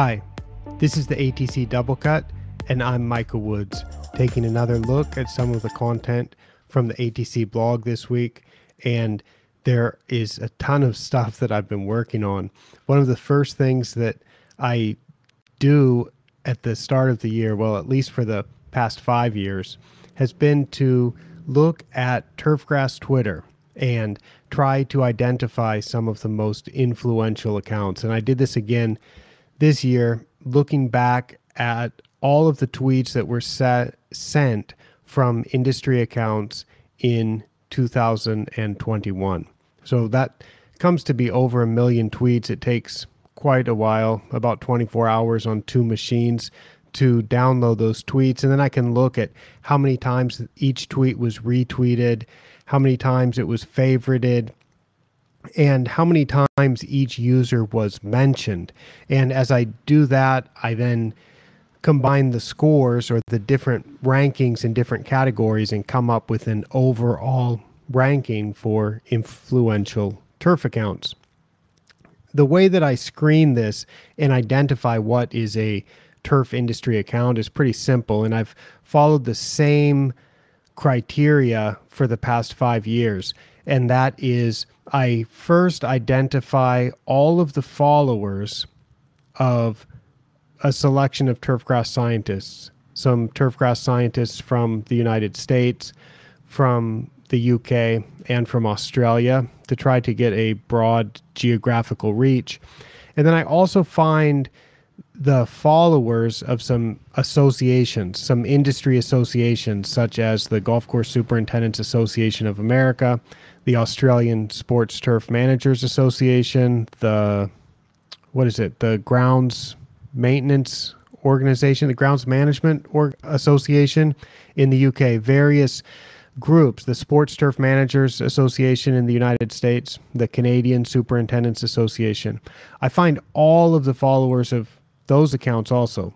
Hi, this is the ATC Double Cut, and I'm Micah Woods, taking another look at some of the content from the ATC blog this week. And there is a ton of stuff that I've been working on. One of the first things that I do at the start of the year, well, at least for the past five years, has been to look at Turfgrass Twitter and try to identify some of the most influential accounts. And I did this again this year, looking back at all of the tweets that were set, sent from industry accounts in 2021. So that comes to be over a million tweets. It takes quite a while, about 24 hours on two machines to download those tweets. And then I can look at how many times each tweet was retweeted, how many times it was favorited, and how many times each user was mentioned. And as I do that, I then combine the scores or the different rankings in different categories and come up with an overall ranking for influential turf accounts. The way that I screen this and identify what is a turf industry account is pretty simple, and I've followed the same criteria for the past five years. And that is I first identify all of the followers of a selection of turfgrass scientists, some turfgrass scientists from the United States, from the UK, and from Australia to try to get a broad geographical reach. And then I also find the followers of some associations, some industry associations, such as the Golf Course Superintendents Association of America, the Australian Sports Turf Managers Association, the what is it, the Grounds Maintenance Organization, the Grounds Management or Association in the UK, various groups, the Sports Turf Managers Association in the United States, the Canadian Superintendents Association. I find all of the followers of those accounts also.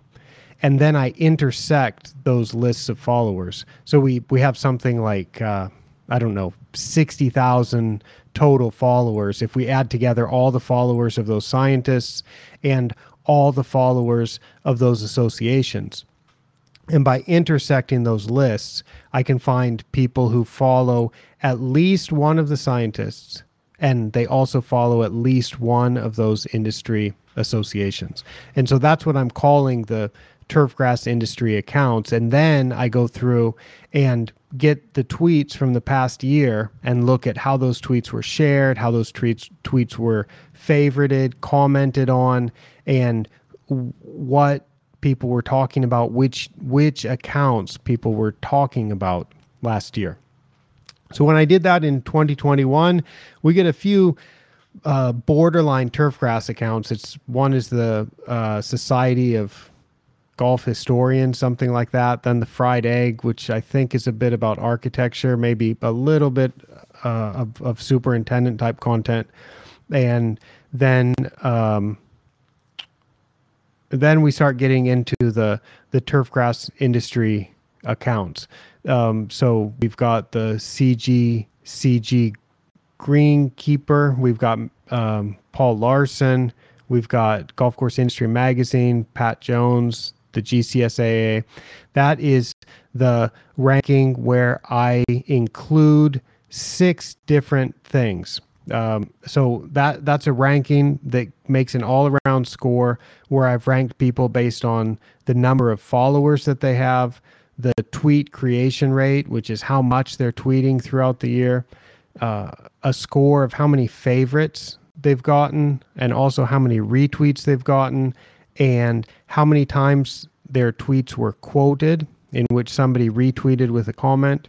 And then I intersect those lists of followers. So we, we have something like, uh, I don't know, 60,000 total followers. If we add together all the followers of those scientists and all the followers of those associations. And by intersecting those lists, I can find people who follow at least one of the scientists and they also follow at least one of those industry associations. And so that's what I'm calling the turfgrass industry accounts. And then I go through and get the tweets from the past year and look at how those tweets were shared, how those tweets tweets were favorited, commented on, and what people were talking about, which which accounts people were talking about last year. So when I did that in 2021, we get a few uh, borderline turfgrass accounts. It's one is the uh, Society of Golf historian, something like that. Then the Fried Egg, which I think is a bit about architecture, maybe a little bit uh, of, of superintendent type content, and then um, then we start getting into the the turfgrass industry accounts. Um, so we've got the CG CG Greenkeeper. We've got um, Paul Larson. We've got Golf Course Industry Magazine, Pat Jones, the GCSAA. That is the ranking where I include six different things. Um, so that that's a ranking that makes an all-around score where I've ranked people based on the number of followers that they have, the tweet creation rate, which is how much they're tweeting throughout the year, uh, a score of how many favorites they've gotten, and also how many retweets they've gotten, and how many times their tweets were quoted, in which somebody retweeted with a comment,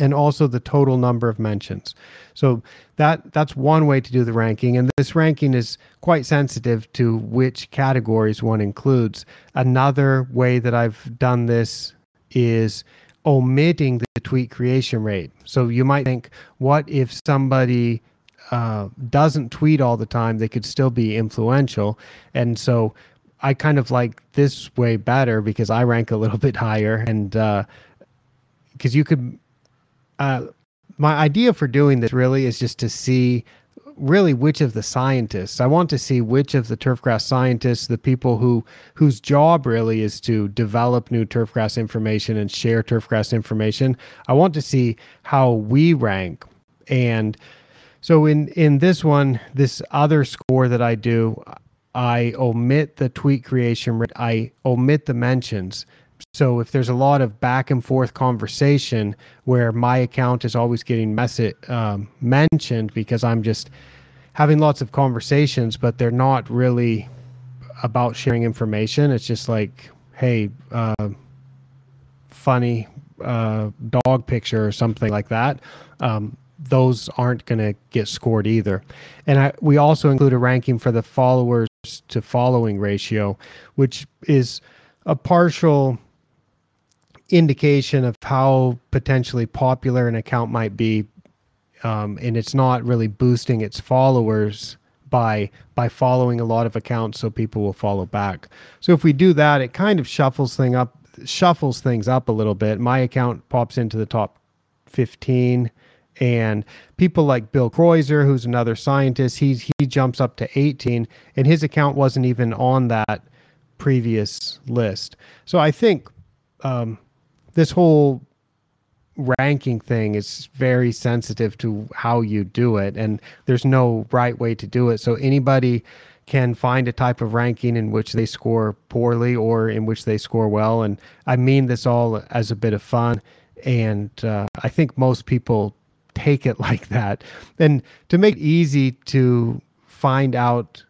and also the total number of mentions. So that that's one way to do the ranking, and this ranking is quite sensitive to which categories one includes. Another way that I've done this is omitting the tweet creation rate. So you might think, what if somebody uh, doesn't tweet all the time? They could still be influential, and so I kind of like this way better because I rank a little bit higher, and uh, because uh, you could uh, my idea for doing this really is just to see really which of the scientists. I want to see which of the turfgrass scientists, the people who whose job really is to develop new turfgrass information and share turfgrass information. I want to see how we rank. And so in in this one, this other score that I do, I omit the tweet creation. I omit the mentions. So if there's a lot of back and forth conversation where my account is always getting message um, mentioned because I'm just having lots of conversations, but they're not really about sharing information. It's just like, hey, uh, funny uh, dog picture or something like that. Um, those aren't going to get scored either. And I, we also include a ranking for the followers to following ratio, which is a partial indication of how potentially popular an account might be um, and it's not really boosting its followers by by following a lot of accounts so people will follow back. So if we do that it kind of shuffles thing up shuffles things up a little bit. My account pops into the top 15 and people like Bill Kreuser, who's another scientist, he he jumps up to 18, and his account wasn't even on that previous list. So I think um, this whole ranking thing is very sensitive to how you do it and there's no right way to do it. So anybody can find a type of ranking in which they score poorly or in which they score well. And i mean this all as a bit of fun. And uh, i think most people take it like that and to make it easy to find out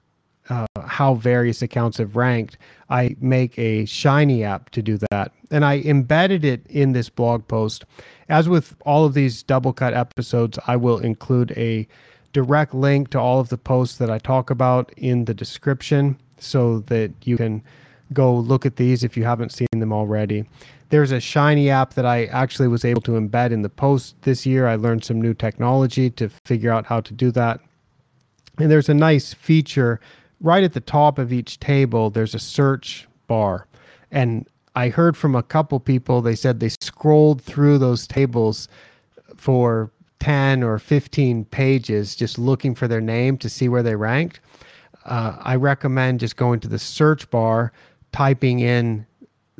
uh, how various accounts have ranked, I make a Shiny app to do that. And I embedded it in this blog post. As with all of these double cut episodes, I will include a direct link to all of the posts that I talk about in the description so that you can go look at these if you haven't seen them already. There's a Shiny app that I actually was able to embed in the post this year. I learned some new technology to figure out how to do that. And there's a nice feature right at the top of each table, there's a search bar. And I heard from a couple people, they said they scrolled through those tables for 10 or 15 pages just looking for their name to see where they ranked. Uh, I recommend just going to the search bar, typing in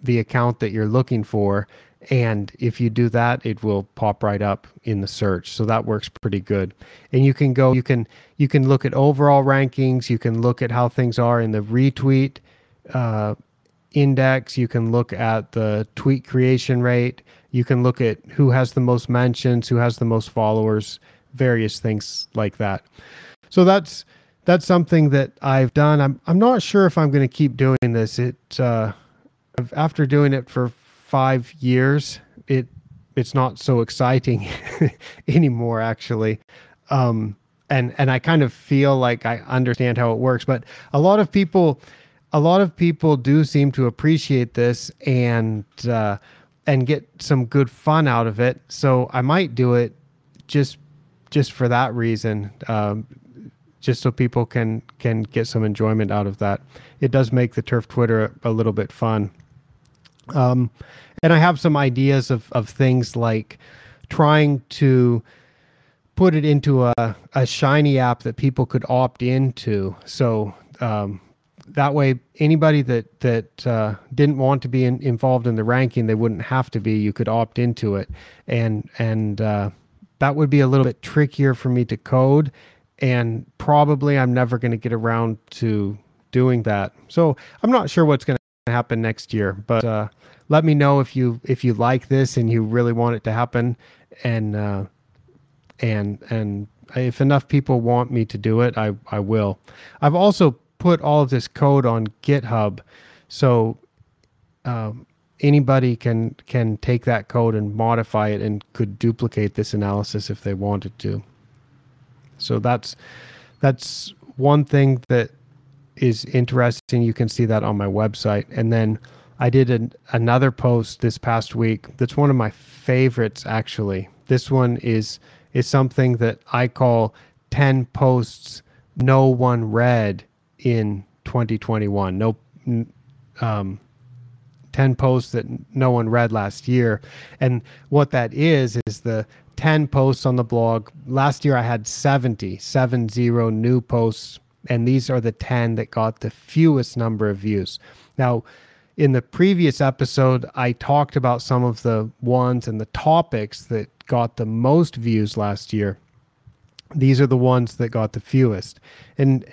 the account that you're looking for, and if you do that it will pop right up in the search. So that works pretty good. And you can go you can you can look at overall rankings you can look at how things are in the retweet uh, index you can look at the tweet creation rate you can look at who has the most mentions who has the most followers various things like that. So that's that's something that i've done. I'm, I'm not sure if i'm going to keep doing this. It uh, after doing it for five years, it it's not so exciting anymore. Actually, um, and and I kind of feel like I understand how it works, but a lot of people, a lot of people do seem to appreciate this and uh, and get some good fun out of it. So I might do it just just for that reason. Um, just so people can can get some enjoyment out of that. It does make the turf Twitter a, a little bit fun. Um, and I have some ideas of, of things like trying to put it into a, a shiny app that people could opt into. So um, that way, anybody that that uh, didn't want to be in, involved in the ranking, they wouldn't have to be. You could opt into it, and and uh, that would be a little bit trickier for me to code, and probably I'm never going to get around to doing that. So I'm not sure what's going to happen next year, but uh, let me know if you if you like this and you really want it to happen. And uh, and and if enough people want me to do it i i will. I've also put all of this code on github. So um, anybody can can take that code and modify it and could duplicate this analysis if they wanted to. So that's that's one thing that is interesting you can see that on my website and then I did an, another post this past week that's one of my favorites actually. This one is is something that I call 10 posts no one read in 2021. No um 10 posts that no one read last year. And what that is is the 10 posts on the blog. Last year I had 70, 70 new posts, and these are the 10 that got the fewest number of views. Now, in the previous episode, I talked about some of the ones and the topics that got the most views last year. These are the ones that got the fewest. And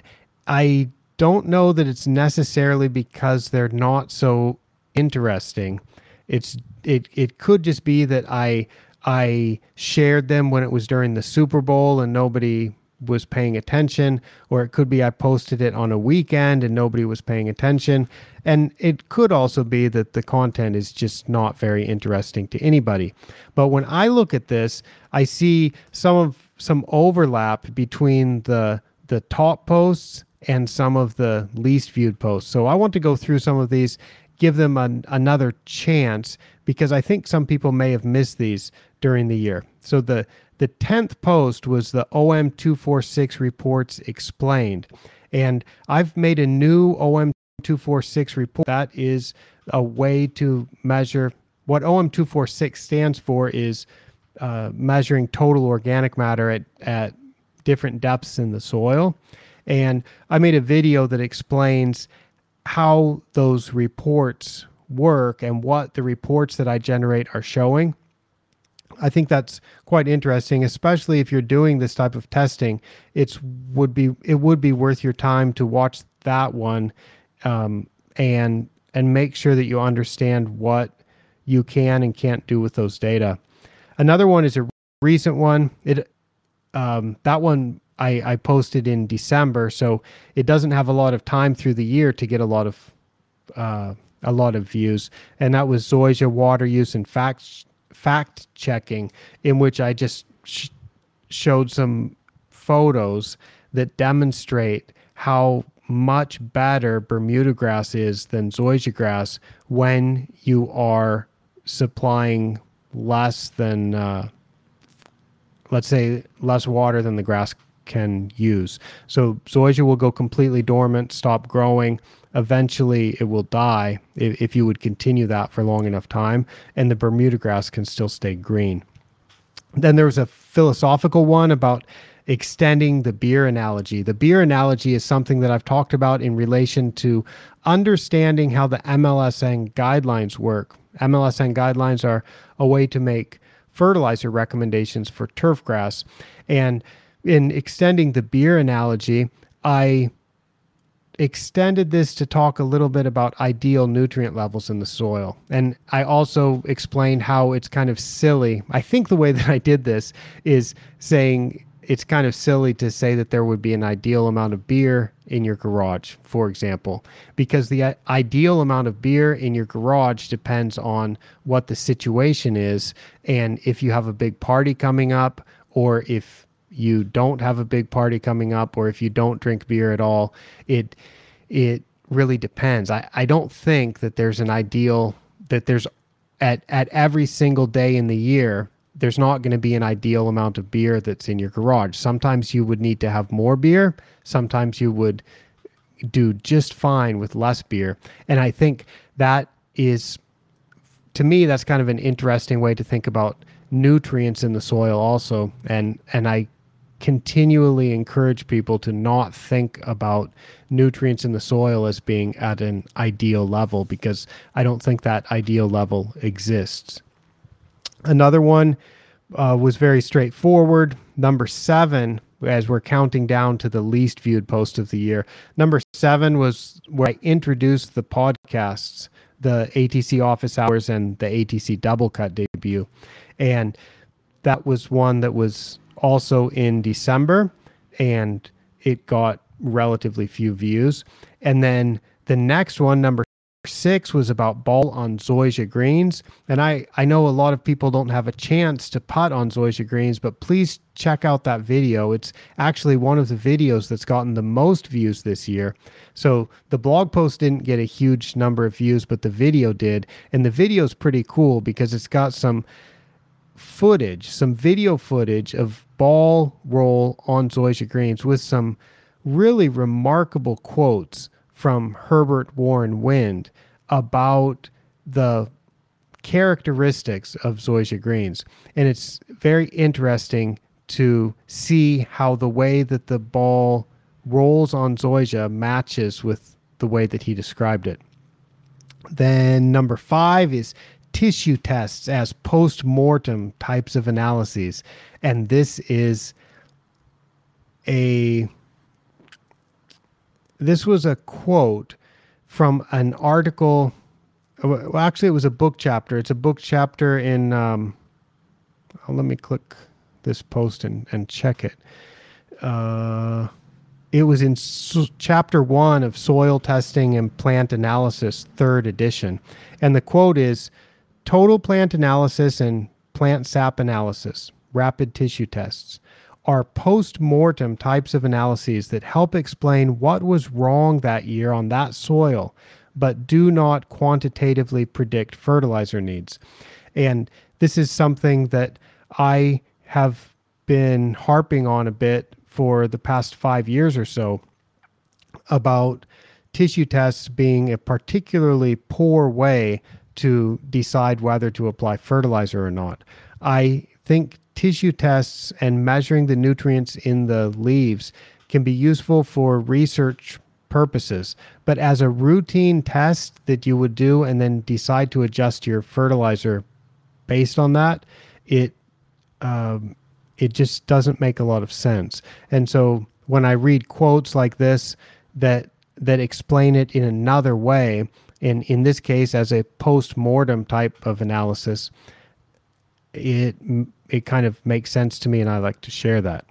I don't know that it's necessarily because they're not so interesting. It's it it could just be that I I shared them when it was during the Super Bowl and nobody was paying attention, or it could be I posted it on a weekend and nobody was paying attention. And it could also be that the content is just not very interesting to anybody. But when I look at this, I see some of some overlap between the the top posts and some of the least viewed posts. So I want to go through some of these, give them an, another chance because I think some people may have missed these during the year. So the the 10th post was the OM246 reports explained. And I've made a new OM246 report that is a way to measure what OM246 stands for is uh, measuring total organic matter at, at different depths in the soil. And I made a video that explains how those reports work and what the reports that I generate are showing. I think that's quite interesting, especially if you're doing this type of testing. It's would be it would be worth your time to watch that one, um, and and make sure that you understand what you can and can't do with those data. Another one is a recent one. It um, that one I, I posted in December, so it doesn't have a lot of time through the year to get a lot of uh, a lot of views. And that was Zoysia water use and fact fact checking, in which I just sh- showed some photos that demonstrate how much better Bermuda grass is than zoysia grass when you are supplying less than, uh, let's say, less water than the grass can use. So zoysia will go completely dormant, stop growing. Eventually, it will die if, if you would continue that for long enough time, and the Bermuda grass can still stay green. Then there was a philosophical one about extending the beer analogy. The beer analogy is something that I've talked about in relation to understanding how the MLSN guidelines work. MLSN guidelines are a way to make fertilizer recommendations for turf grass. And in extending the beer analogy, I extended this to talk a little bit about ideal nutrient levels in the soil. And I also explained how it's kind of silly. I think the way that I did this is saying it's kind of silly to say that there would be an ideal amount of beer in your garage, for example, because the ideal amount of beer in your garage depends on what the situation is. And if you have a big party coming up, or if you don't have a big party coming up or if you don't drink beer at all it it really depends. I i don't think that there's an ideal that there's at at every single day in the year there's not going to be an ideal amount of beer that's in your garage. Sometimes you would need to have more beer. Sometimes you would do just fine with less beer. And i think that is to me that's kind of an interesting way to think about nutrients in the soil also. And and i continually encourage people to not think about nutrients in the soil as being at an ideal level because I don't think that ideal level exists. Another one uh, was very straightforward. Number seven, as we're counting down to the least viewed post of the year, number seven was where I introduced the podcasts, the ATC office hours and the ATC double cut debut. And that was one that was also in December, and it got relatively few views. And then the next one, number six, was about ball on Zoysia greens. And I, I know a lot of people don't have a chance to putt on Zoysia greens, but please check out that video. It's actually one of the videos that's gotten the most views this year. So the blog post didn't get a huge number of views, but the video did. And the video is pretty cool because it's got some footage, some video footage of ball roll on Zoysia Greens with some really remarkable quotes from Herbert Warren Wind about the characteristics of zoysia greens. And it's very interesting to see how the way that the ball rolls on zoysia matches with the way that he described it. Then number five is tissue tests as post mortem types of analyses. And this is a this was a quote from an article well actually it was a book chapter. It's a book chapter in um, oh, let me click this post and, and check it. Uh, it was in so- chapter one of soil testing and plant analysis third edition. And the quote is total plant analysis and plant sap analysis rapid tissue tests are post mortem types of analyses that help explain what was wrong that year on that soil, but do not quantitatively predict fertilizer needs. And this is something that I have been harping on a bit for the past five years or so about tissue tests being a particularly poor way to decide whether to apply fertilizer or not. I think tissue tests and measuring the nutrients in the leaves can be useful for research purposes. But as a routine test that you would do and then decide to adjust your fertilizer based on that, it um, it just doesn't make a lot of sense. And so when I read quotes like this that that explain it in another way, in in this case as a post mortem type of analysis, it it kind of makes sense to me, and I like to share that.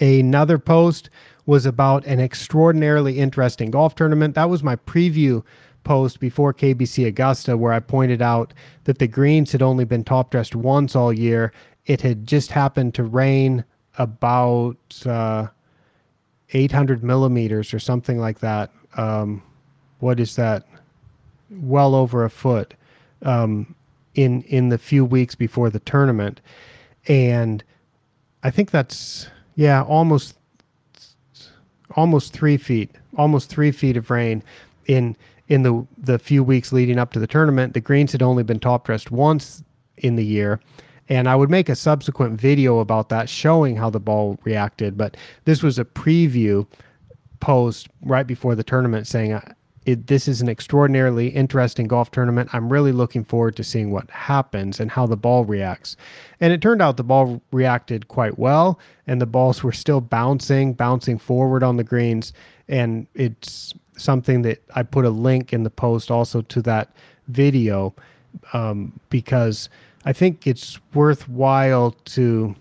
Another post was about an extraordinarily interesting golf tournament. That was my preview post before KBC Augusta, where I pointed out that the greens had only been top dressed once all year. It had just happened to rain about uh, 800 millimeters or something like that. Um, what is that? Well over a foot. Um, in in the few weeks before the tournament, and I think that's yeah almost almost three feet, almost three feet of rain in in the the few weeks leading up to the tournament. The greens had only been top dressed once in the year. And I would make a subsequent video about that showing how the ball reacted. But this was a preview post right before the tournament saying it, this is an extraordinarily interesting golf tournament. I'm really looking forward to seeing what happens and how the ball reacts. And it turned out the ball reacted quite well, and the balls were still bouncing, bouncing forward on the greens. And it's something that I put a link in the post also to that video um, because I think it's worthwhile to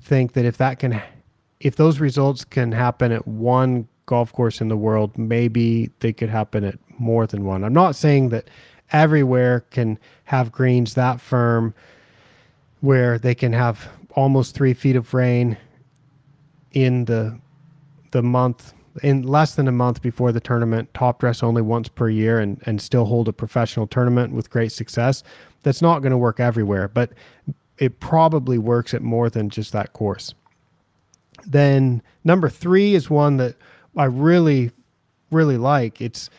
think that if that can, if those results can happen at one golf course in the world, maybe they could happen at more than one. I'm not saying that everywhere can have greens that firm where they can have almost three feet of rain in the the month in less than a month before the tournament, top dress only once per year and, and still hold a professional tournament with great success. That's not going to work everywhere, but it probably works at more than just that course. Then number three is one that I really, really like. It's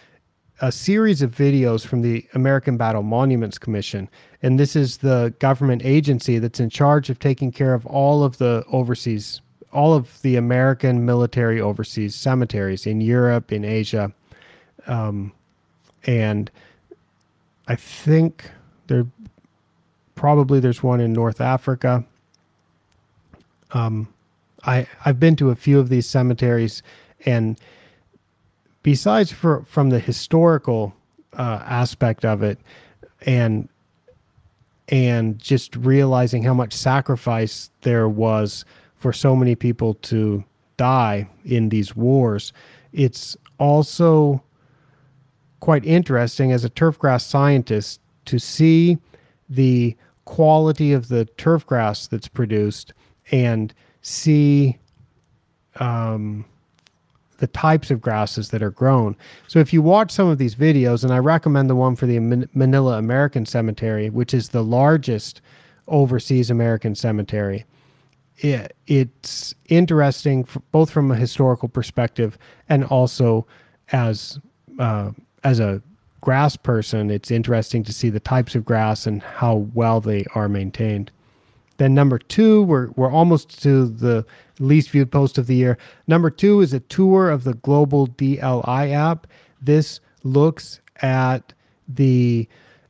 a series of videos from the American Battle Monuments Commission. And this is the government agency that's in charge of taking care of all of the overseas, all of the American military overseas cemeteries in Europe, in Asia. Um, and I think there probably there's one in North Africa. Um, I I've been to a few of these cemeteries and besides for, from the historical uh, aspect of it and and just realizing how much sacrifice there was for so many people to die in these wars it's also quite interesting as a turfgrass scientist to see the quality of the turfgrass that's produced and see um, the types of grasses that are grown. So if you watch some of these videos, and I recommend the one for the Manila American Cemetery, which is the largest overseas American cemetery, it, it's interesting both from a historical perspective and also as uh, as a grass person, it's interesting to see the types of grass and how well they are maintained. Then number two, we're we're almost to the least viewed post of the year. Number two is a tour of the global DLI app. This looks at the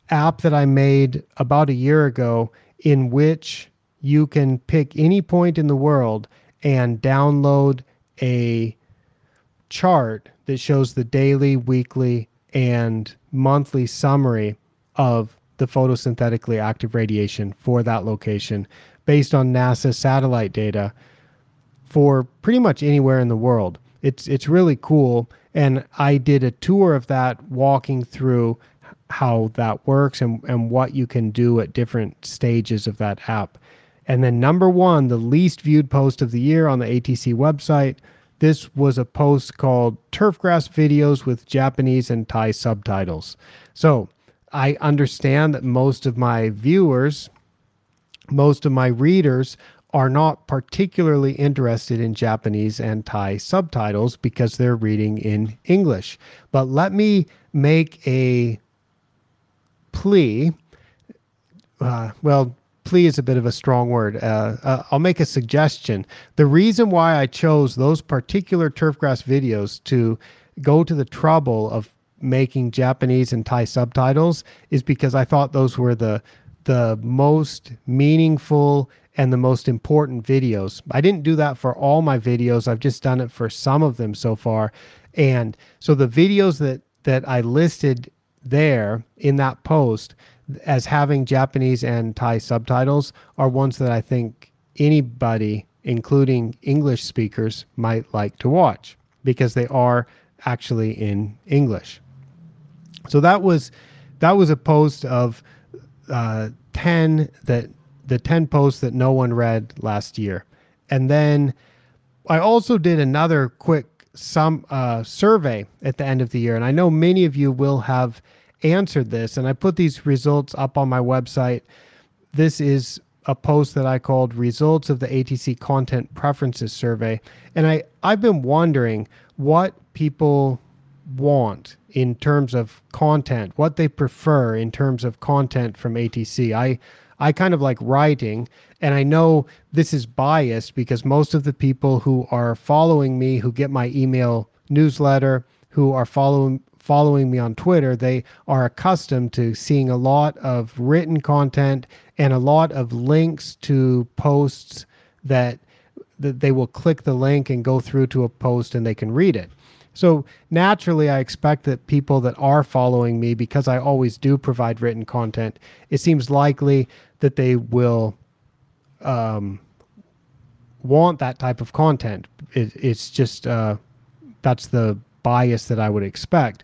app that I made about a year ago, in which you can pick any point in the world and download a chart that shows the daily, weekly, and monthly summary of the photosynthetically active radiation for that location based on NASA satellite data for pretty much anywhere in the world. It's it's really cool and I did a tour of that walking through how that works and, and what you can do at different stages of that app. And then number 1, the least viewed post of the year on the ATC website this was a post called Turfgrass Videos with Japanese and Thai subtitles. So I understand that most of my viewers, most of my readers are not particularly interested in Japanese and Thai subtitles because they're reading in English. But let me make a plea. Uh, well, plea is a bit of a strong word. Uh, uh, I'll make a suggestion. The reason why I chose those particular turfgrass videos to go to the trouble of making Japanese and Thai subtitles is because I thought those were the the most meaningful and the most important videos. I didn't do that for all my videos. I've just done it for some of them so far. And so the videos that that I listed there in that post as having Japanese and Thai subtitles are ones that I think anybody, including English speakers, might like to watch because they are actually in English. So that was that was a post of uh, ten that the ten posts that no one read last year, and then I also did another quick some uh, survey at the end of the year, and I know many of you will have answered this, and I put these results up on my website. This is a post that I called Results of the ATC Content Preferences Survey. And I, I've been wondering what people want in terms of content, what they prefer in terms of content from ATC. I, I kind of like writing, and I know this is biased because most of the people who are following me, who get my email newsletter, who are following following me on Twitter, they are accustomed to seeing a lot of written content and a lot of links to posts that, that they will click the link and go through to a post and they can read it. So naturally, I expect that people that are following me, because I always do provide written content, it seems likely that they will um, want that type of content. It, it's just uh, that's the bias that I would expect.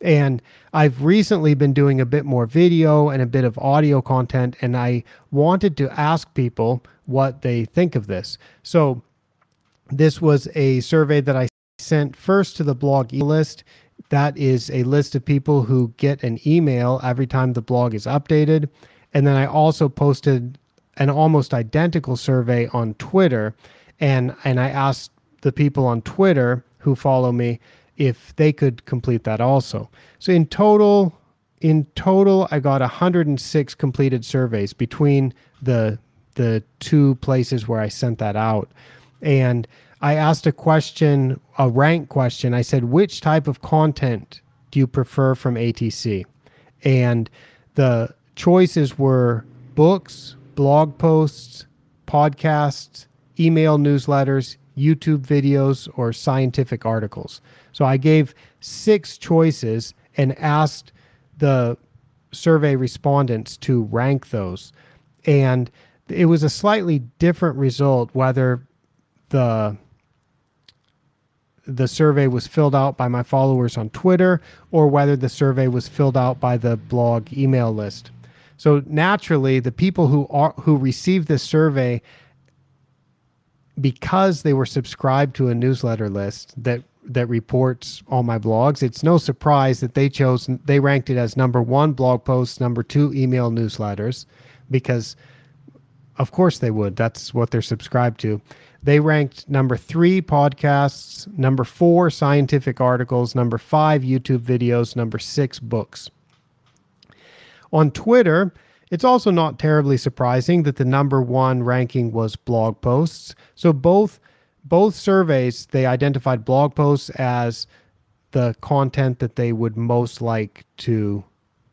And I've recently been doing a bit more video and a bit of audio content, and I wanted to ask people what they think of this. So, this was a survey that I sent first to the blog e list. That is a list of people who get an email every time the blog is updated. And then I also posted an almost identical survey on Twitter. And, and I asked the people on Twitter who follow me if they could complete that also. So in total, in total, I got 106 completed surveys between the the two places where I sent that out, and I asked a question, a rank question. I said, which type of content do you prefer from ATC? And the choices were books, blog posts, podcasts, email newsletters, YouTube videos, or scientific articles. So I gave six choices and asked the survey respondents to rank those. And it was a slightly different result whether the the survey was filled out by my followers on Twitter or whether the survey was filled out by the blog email list. So naturally, the people who are who received this survey because they were subscribed to a newsletter list that that reports all my blogs, it's no surprise that they chose they ranked it as number one blog posts, number two email newsletters, because of course they would. That's what they're subscribed to. They ranked number three podcasts, number four scientific articles, number five YouTube videos, number six books. On Twitter, it's also not terribly surprising that the number one ranking was blog posts. So both both surveys they identified blog posts as the content that they would most like to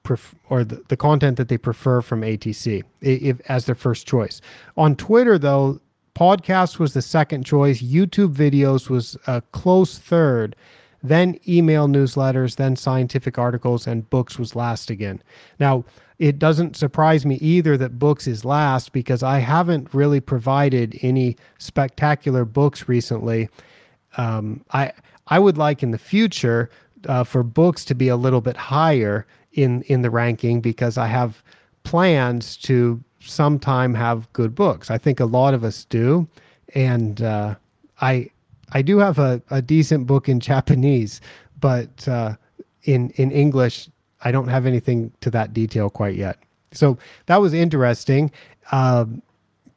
pref- or the, the content that they prefer from ATC if, as their first choice. On Twitter though, podcast was the second choice, YouTube videos was a close third, then email newsletters, then scientific articles and books was last again. Now, it doesn't surprise me either that books is last because I haven't really provided any spectacular books recently. Um, I I would like in the future uh, for books to be a little bit higher in in the ranking because I have plans to sometime have good books. I think a lot of us do, and uh, I I do have a, a decent book in Japanese, but uh, in in English I don't have anything to that detail quite yet. So that was interesting um,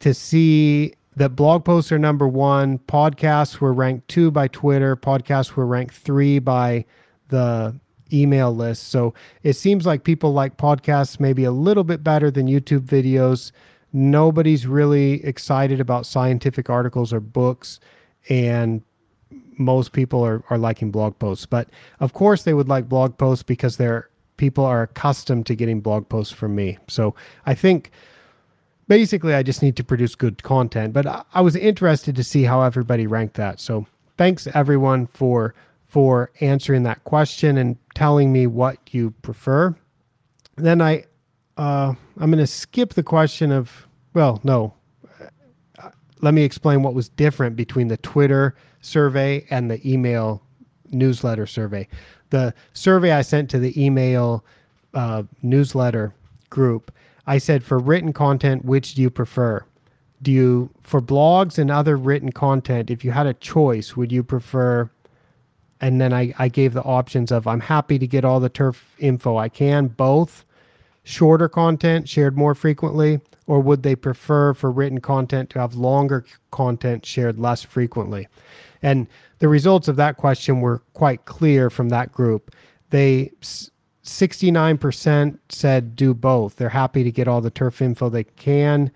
to see that blog posts are number one. Podcasts were ranked two by Twitter. Podcasts were ranked three by the email list. So it seems like people like podcasts maybe a little bit better than YouTube videos. Nobody's really excited about scientific articles or books. And most people are, are liking blog posts. But of course, they would like blog posts because they're people are accustomed to getting blog posts from me. So I think basically I just need to produce good content. But I, I was interested to see how everybody ranked that. So thanks everyone for for answering that question and telling me what you prefer. Then I uh, I'm going to skip the question of well, no. Uh, let me explain what was different between the Twitter survey and the email newsletter survey the survey I sent to the email uh, newsletter group, I said for written content, which do you prefer? Do you, for blogs and other written content, if you had a choice, would you prefer? And then I, I gave the options of I'm happy to get all the turf info I can, both shorter content shared more frequently, or would they prefer for written content to have longer content shared less frequently? And the results of that question were quite clear from that group. They 69% said do both. They're happy to get all the turf info they can.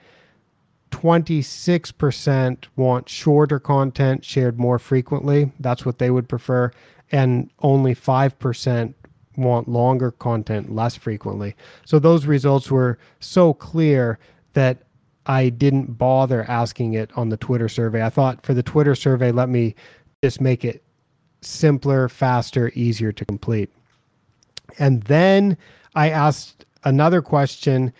26% want shorter content shared more frequently. That's what they would prefer. And only 5% want longer content less frequently. So those results were so clear that I didn't bother asking it on the Twitter survey. I thought for the Twitter survey, let me just make it simpler, faster, easier to complete. And then I asked another question,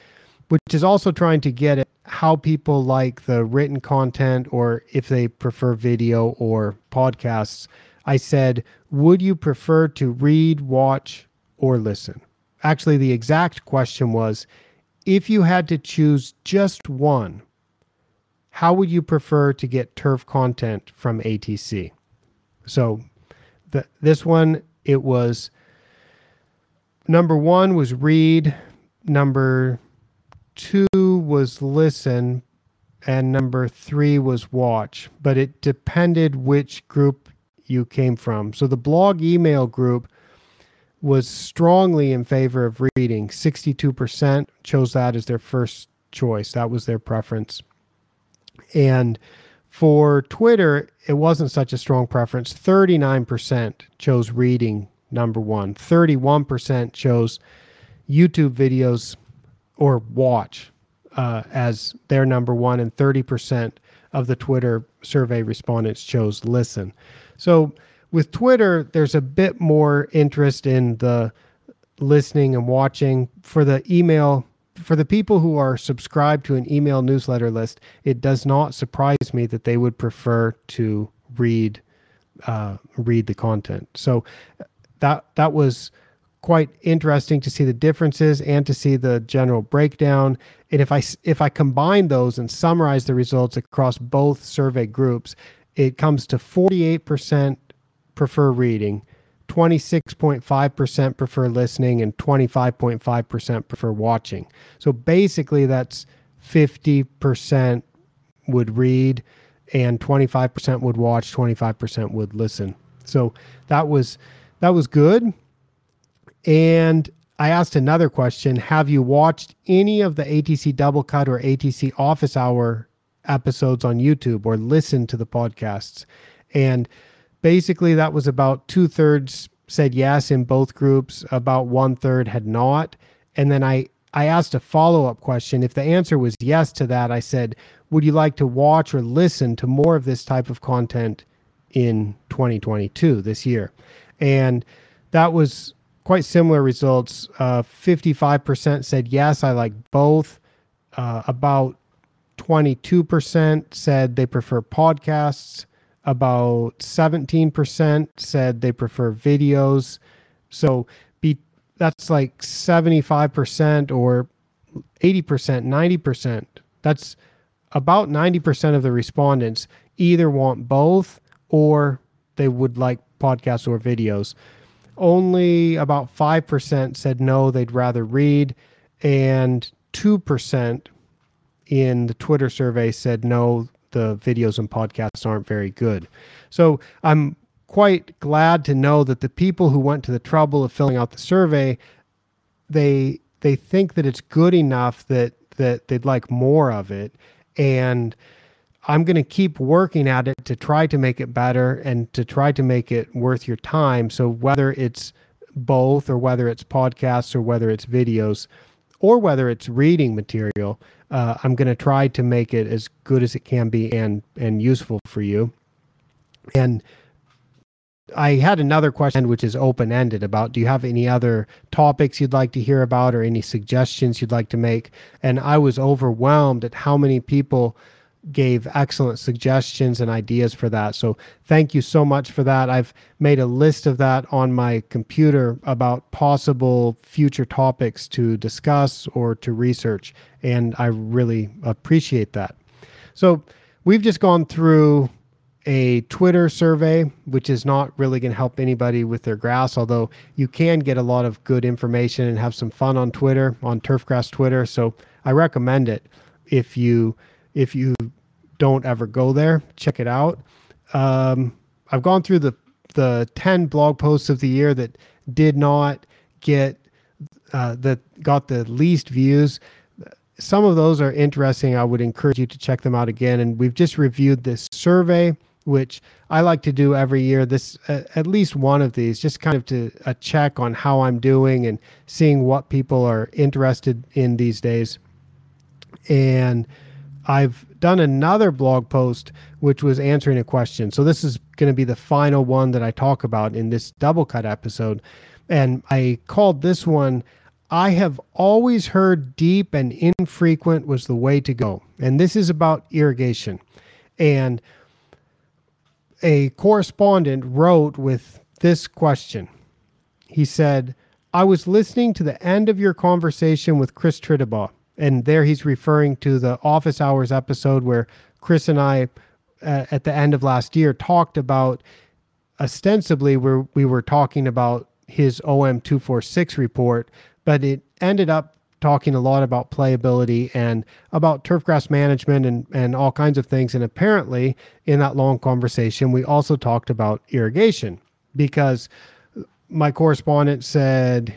which is also trying to get at how people like the written content or if they prefer video or podcasts. I said, Would you prefer to read, watch, or listen? Actually, the exact question was if you had to choose just one, how would you prefer to get turf content from ATC? So the, this one, it was number one was read, number two was listen, and number three was watch. But it depended which group you came from. So the blog email group was strongly in favor of reading. 62% chose that as their first choice. That was their preference. And for Twitter, it wasn't such a strong preference. 39% chose reading number one, 31% chose YouTube videos or watch uh, as their number one, and 30% of the Twitter survey respondents chose listen. So with Twitter, there's a bit more interest in the listening and watching. For the email for the people who are subscribed to an email newsletter list, it does not surprise me that they would prefer to read uh, read the content. So that that was quite interesting to see the differences and to see the general breakdown. And if I if I combine those and summarize the results across both survey groups, it comes to 48% prefer reading, 26.5% prefer listening and 25.5% prefer watching. So basically, that's 50% would read and 25% would watch, 25% would listen. So that was that was good. And I asked another question, have you watched any of the ATC Double Cut or ATC Office Hour episodes on YouTube or listened to the podcasts? And basically that was about two-thirds said yes in both groups, about one third had not. And then I I asked a follow up question. If the answer was yes to that, I said, Would you like to watch or listen to more of this type of content in 2022, this year? And that was quite similar results. Uh, 55% said yes, I like both. Uh, about 22% said they prefer podcasts. About 17% said they prefer videos. So be that's like 75% or 80%, 90%. That's about 90% of the respondents either want both or they would like podcasts or videos. Only about 5% said no, they'd rather read, and 2% in the Twitter survey said no, the videos and podcasts aren't very good. So I'm quite glad to know that the people who went to the trouble of filling out the survey, they they think that it's good enough that that they'd like more of it, and I'm going to keep working at it to try to make it better and to try to make it worth your time. So whether it's both or whether it's podcasts or whether it's videos or whether it's reading material, uh, I'm going to try to make it as good as it can be and and useful for you. And I had another question which is open ended about do you have any other topics you'd like to hear about or any suggestions you'd like to make? And I was overwhelmed at how many people gave excellent suggestions and ideas for that. So thank you so much for that. I've made a list of that on my computer about possible future topics to discuss or to research. And I really appreciate that. So we've just gone through a Twitter survey, which is not really going to help anybody with their grass, although you can get a lot of good information and have some fun on Twitter, on Turfgrass Twitter. So I recommend it if you if you don't ever go there, check it out. Um, I've gone through the the ten blog posts of the year that did not get uh, that got the least views some of those are interesting. I would encourage you to check them out again. And we've just reviewed this survey which I like to do every year. This uh, at least one of these, just kind of to a check on how I'm doing and seeing what people are interested in these days. And I've done another blog post which was answering a question. So this is going to be the final one that I talk about in this double cut episode. And I called this one I have always heard deep and infrequent was the way to go. And this is about irrigation. And a correspondent wrote with this question. He said, I was listening to the end of your conversation with Chris Tritabaugh. And there he's referring to the office hours episode where Chris and I, uh, at the end of last year, talked about ostensibly where we were talking about his OM 246 report, but it ended up talking a lot about playability and about turfgrass management and, and all kinds of things. And apparently, in that long conversation, we also talked about irrigation because my correspondent said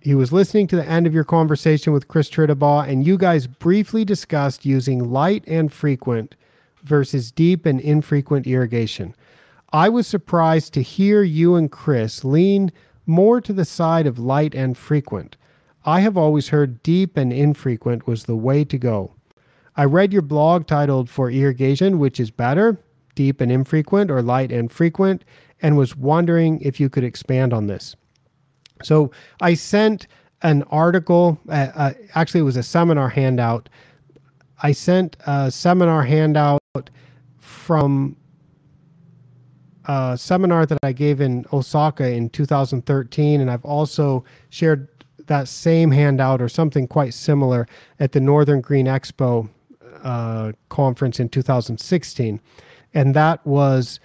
he was listening to the end of your conversation with Chris Tritabaugh, and you guys briefly discussed using light and frequent versus deep and infrequent irrigation. I was surprised to hear you and Chris lean more to the side of light and frequent. I have always heard deep and infrequent was the way to go. I read your blog titled For Irrigation, which is better, deep and infrequent, or light and frequent, and was wondering if you could expand on this. So I sent an article, uh, uh, actually, it was a seminar handout. I sent a seminar handout from a seminar that I gave in Osaka in 2013, and I've also shared that same handout or something quite similar at the Northern Green Expo uh, conference in 2016. And that was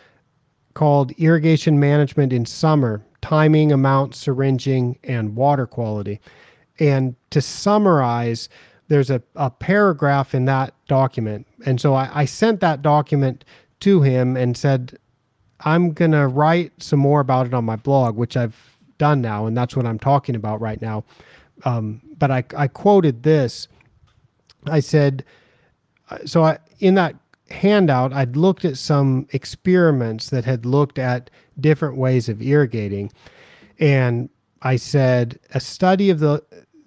called Irrigation Management in Summer Timing, Amount, Syringing, and Water Quality. And to summarize, there's a, a paragraph in that document. And so I, I sent that document to him and said, I'm going to write some more about it on my blog, which I've done now. And that's what I'm talking about right now. Um, but I, I quoted this. I said, uh, so I, in that handout, I'd looked at some experiments that had looked at different ways of irrigating. And I said, a study of the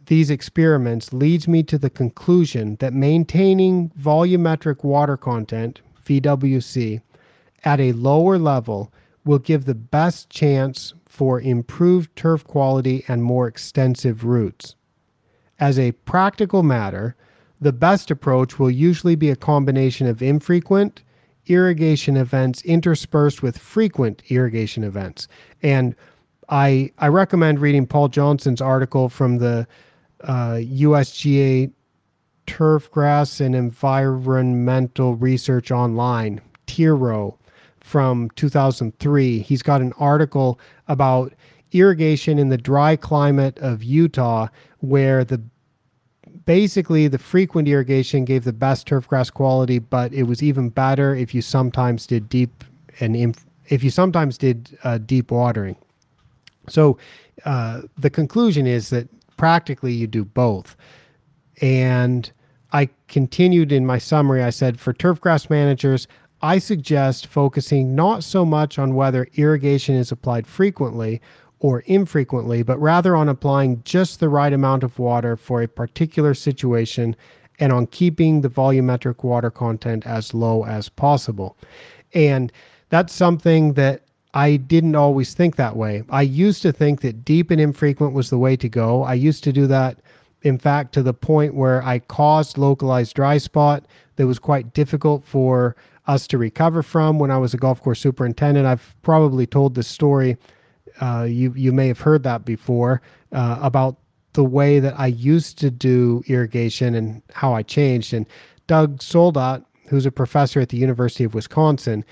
these experiments leads me to the conclusion that maintaining volumetric water content, VWC, at a lower level will give the best chance for improved turf quality and more extensive roots. As a practical matter, the best approach will usually be a combination of infrequent irrigation events interspersed with frequent irrigation events. And I I recommend reading Paul Johnson's article from the uh, USGA Turfgrass and Environmental Research Online, TERO, from 2003. He's got an article about irrigation in the dry climate of Utah, where the basically the frequent irrigation gave the best turfgrass quality, but it was even better if you sometimes did deep and inf- if you sometimes did uh, deep watering. So uh, the conclusion is that practically you do both. And I continued in my summary. I said for turfgrass managers, I suggest focusing not so much on whether irrigation is applied frequently or infrequently, but rather on applying just the right amount of water for a particular situation and on keeping the volumetric water content as low as possible. And that's something that I didn't always think that way. I used to think that deep and infrequent was the way to go. I used to do that, in fact, to the point where I caused localized dry spot that was quite difficult for us to recover from when I was a golf course superintendent. I've probably told this story uh, you you may have heard that before uh, about the way that I used to do irrigation and how I changed. And Doug Soldat, who's a professor at the University of Wisconsin,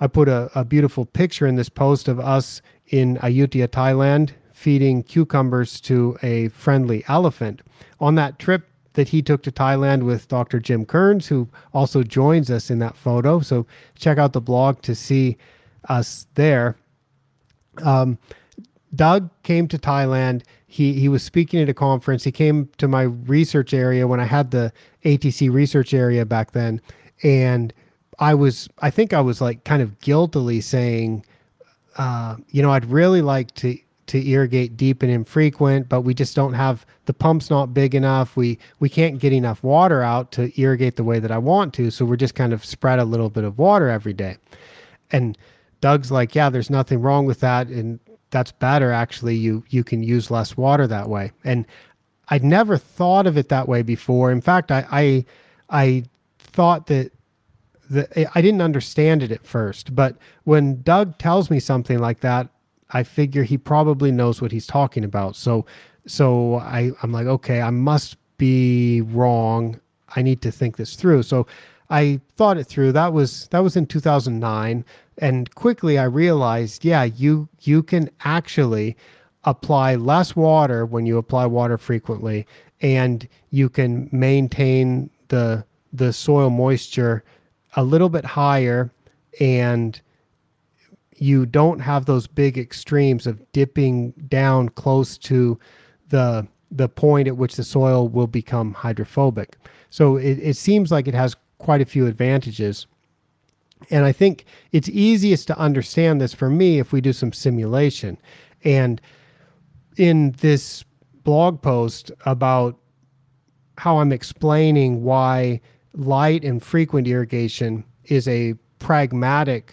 I put a, a beautiful picture in this post of us in Ayutthaya, Thailand, feeding cucumbers to a friendly elephant. On that trip that he took to Thailand with Dr. Jim Kearns, who also joins us in that photo. So check out the blog to see us there. Um, Doug came to Thailand. He he was speaking at a conference. He came to my research area when I had the ATC research area back then, and I was I think I was like kind of guiltily saying, uh, you know, I'd really like to to irrigate deep and infrequent, but we just don't have the pump's not big enough. We we can't get enough water out to irrigate the way that I want to, so we're just kind of spread a little bit of water every day. And Doug's like, yeah, there's nothing wrong with that, and that's better actually. You you can use less water that way. And I'd never thought of it that way before. In fact, I I, I thought that the, I didn't understand it at first, but when Doug tells me something like that, I figure he probably knows what he's talking about. So, so I, I'm like, okay, I must be wrong. I need to think this through. So I thought it through. That was that was in 2009 and quickly I realized, yeah, you you can actually apply less water when you apply water frequently and you can maintain the the soil moisture a little bit higher and you don't have those big extremes of dipping down close to the the point at which the soil will become hydrophobic. So it, it seems like it has quite a few advantages. And I think it's easiest to understand this for me if we do some simulation. And in this blog post about how I'm explaining why light and frequent irrigation is a pragmatic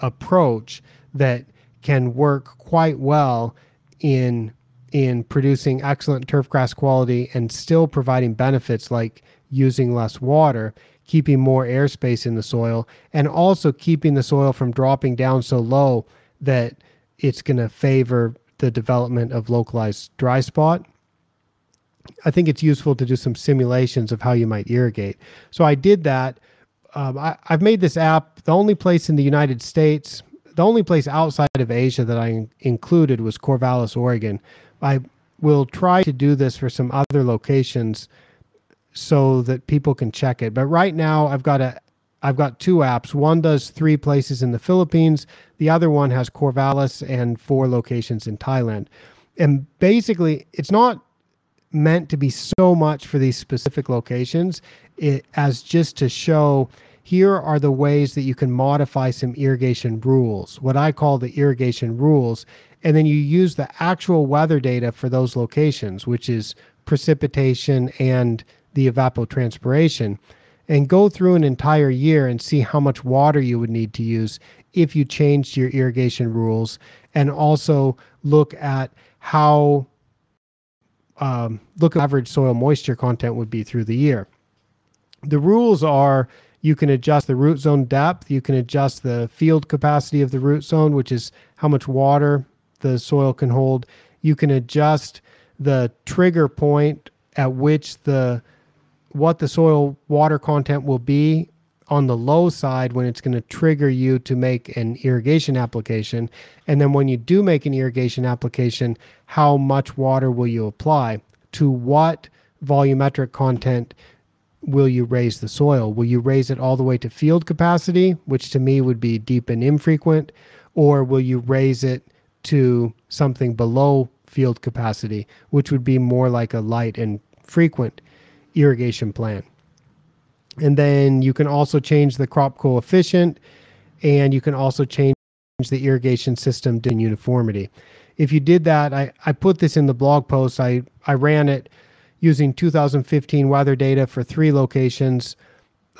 approach that can work quite well in in producing excellent turf grass quality and still providing benefits like using less water keeping more airspace in the soil, and also keeping the soil from dropping down so low that it's going to favor the development of localized dry spot. I think it's useful to do some simulations of how you might irrigate. So I did that. Um, I, have made this app. The only place in the United States, the only place outside of Asia that I included was Corvallis, Oregon. I will try to do this for some other locations so that people can check it. But right now, I've got a I've got two apps. One does three places in the Philippines. The other one has Corvallis and four locations in Thailand. And basically, it's not meant to be so much for these specific locations it, as just to show here are the ways that you can modify some irrigation rules, what I call the irrigation rules. And then you use the actual weather data for those locations, which is precipitation and the evapotranspiration, and go through an entire year and see how much water you would need to use if you changed your irrigation rules, and also look at how um, look at average soil moisture content would be through the year. The rules are you can adjust the root zone depth, you can adjust the field capacity of the root zone, which is how much water the soil can hold. You can adjust the trigger point at which the what the soil water content will be on the low side when it's going to trigger you to make an irrigation application. And then when you do make an irrigation application, how much water will you apply? To what volumetric content will you raise the soil? Will you raise it all the way to field capacity, which to me would be deep and infrequent? Or will you raise it to something below field capacity, which would be more like a light and frequent irrigation plan? And then you can also change the crop coefficient and you can also change the irrigation system in uniformity. If you did that, I, I put this in the blog post. I, I ran it using 2015 weather data for three locations,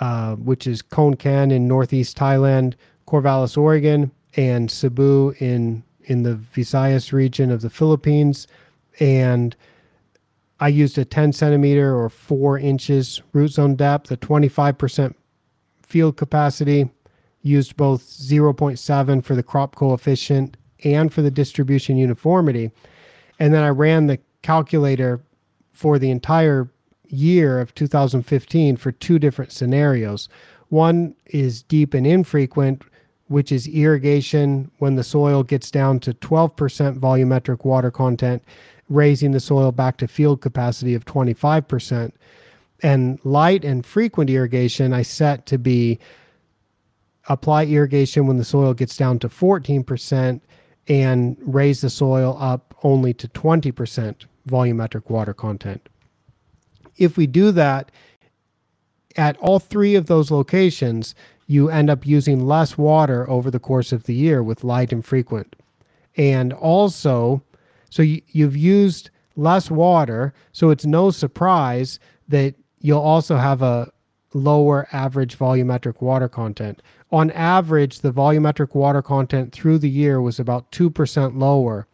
uh, which is Khon Kaen in northeast Thailand, Corvallis, Oregon, and Cebu in in the Visayas region of the Philippines. And I used a 10 centimeter or four inches root zone depth, a 25% field capacity, used both 0.7 for the crop coefficient and for the distribution uniformity. And then I ran the calculator for the entire year of 2015 for two different scenarios. One is deep and infrequent, which is irrigation when the soil gets down to 12% volumetric water content raising the soil back to field capacity of 25%. And light and frequent irrigation, I set to be apply irrigation when the soil gets down to 14% and raise the soil up only to 20% volumetric water content. If we do that at all three of those locations, you end up using less water over the course of the year with light and frequent. And also, so you, you've used less water. So it's no surprise that you'll also have a lower average volumetric water content. On average, the volumetric water content through the year was about 2% lower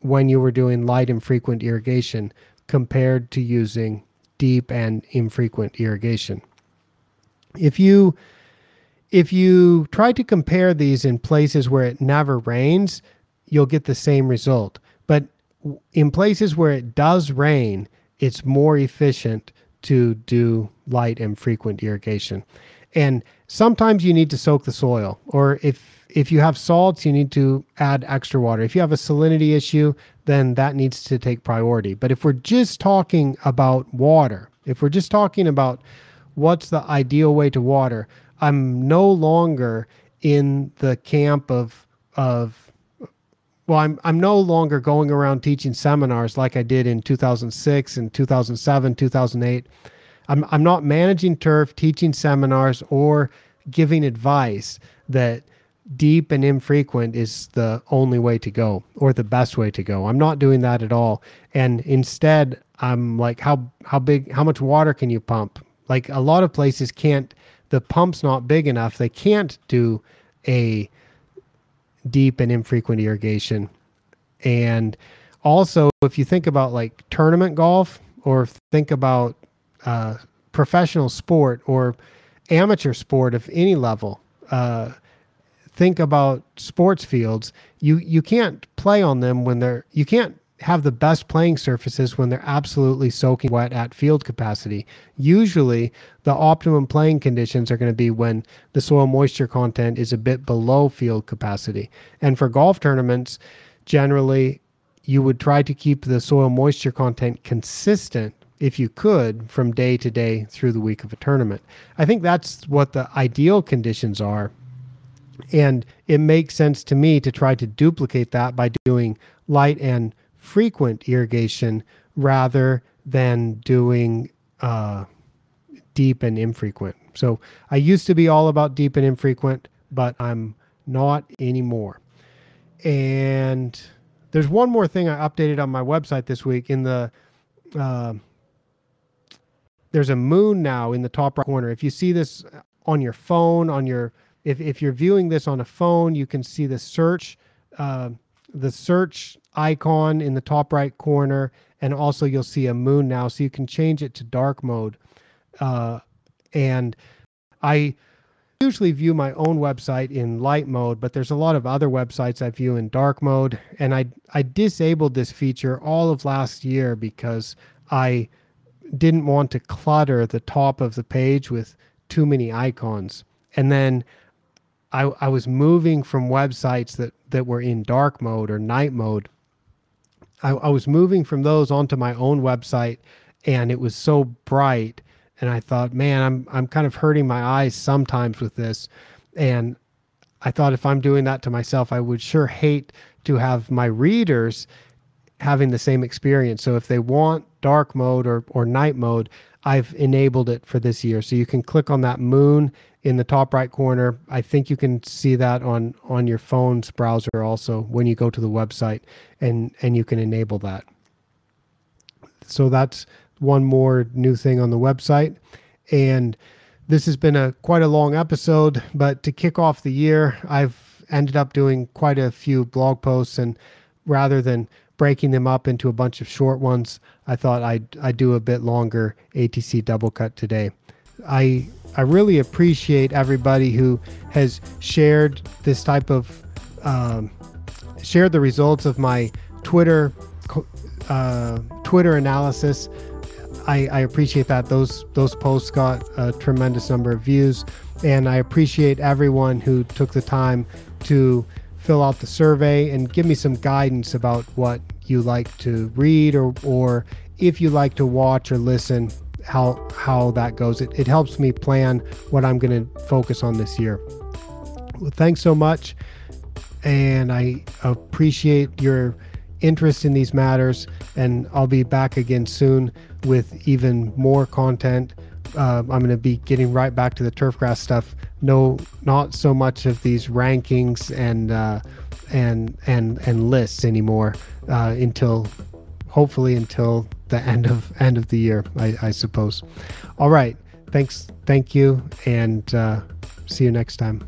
when you were doing light and frequent irrigation compared to using deep and infrequent irrigation. If you if you try to compare these in places where it never rains, you'll get the same result. But in places where it does rain, it's more efficient to do light and frequent irrigation. And sometimes you need to soak the soil, or if if you have salts, you need to add extra water. If you have a salinity issue, then that needs to take priority. But if we're just talking about water, if we're just talking about what's the ideal way to water, I'm no longer in the camp of of well i'm i'm no longer going around teaching seminars like i did in 2006 and 2007 2008 i'm i'm not managing turf teaching seminars or giving advice that deep and infrequent is the only way to go or the best way to go. I'm not doing that at all. And instead i'm like how how big how much water can you pump? Like a lot of places can't the pump's not big enough. They can't do a deep and infrequent irrigation. And also, if you think about like tournament golf or think about uh, professional sport or amateur sport of any level, uh, think about sports fields. You you can't play on them when they're you can't have the best playing surfaces when they're absolutely soaking wet at field capacity. Usually, the optimum playing conditions are going to be when the soil moisture content is a bit below field capacity. And for golf tournaments, generally, you would try to keep the soil moisture content consistent if you could, from day to day through the week of a tournament. I think that's what the ideal conditions are. And it makes sense to me to try to duplicate that by doing light and frequent irrigation rather than doing uh, deep and infrequent. So I used to be all about deep and infrequent, but I'm not anymore. And there's one more thing I updated on my website this week. In the uh, there's a moon now in the top right corner. If you see this on your phone, on your if if you're viewing this on a phone, you can see the search uh, the search icon in the top right corner, and also you'll see a moon now, so you can change it to dark mode. Uh, and I usually view my own website in light mode, but there's a lot of other websites I view in dark mode. And I, I disabled this feature all of last year because I didn't want to clutter the top of the page with too many icons. And then I, I was moving from websites that, that were in dark mode or night mode. I, I was moving from those onto my own website and it was so bright and I thought, man, I'm I'm kind of hurting my eyes sometimes with this, and I thought if I'm doing that to myself, I would sure hate to have my readers having the same experience. So if they want dark mode or or night mode, I've enabled it for this year. So you can click on that moon in the top right corner. I think you can see that on on your phone's browser also when you go to the website and and you can enable that. So that's one more new thing on the website. And this has been a quite a long episode, but to kick off the year, I've ended up doing quite a few blog posts and rather than breaking them up into a bunch of short ones, I thought I'd I'd do a bit longer ATC double cut today. I I really appreciate everybody who has shared this type of um, shared the results of my Twitter uh, Twitter analysis I, I appreciate that. Those those posts got a tremendous number of views, and I appreciate everyone who took the time to fill out the survey and give me some guidance about what you like to read or or if you like to watch or listen how how that goes it, it helps me plan what i'm going to focus on this year well, thanks so much and i appreciate your interest in these matters and i'll be back again soon with even more content. Uh, I'm going to be getting right back to the turfgrass stuff. No, not so much of these rankings and uh, and and and lists anymore uh, until hopefully until the end of end of the year, I, I suppose. All right, thanks, thank you, and uh, see you next time.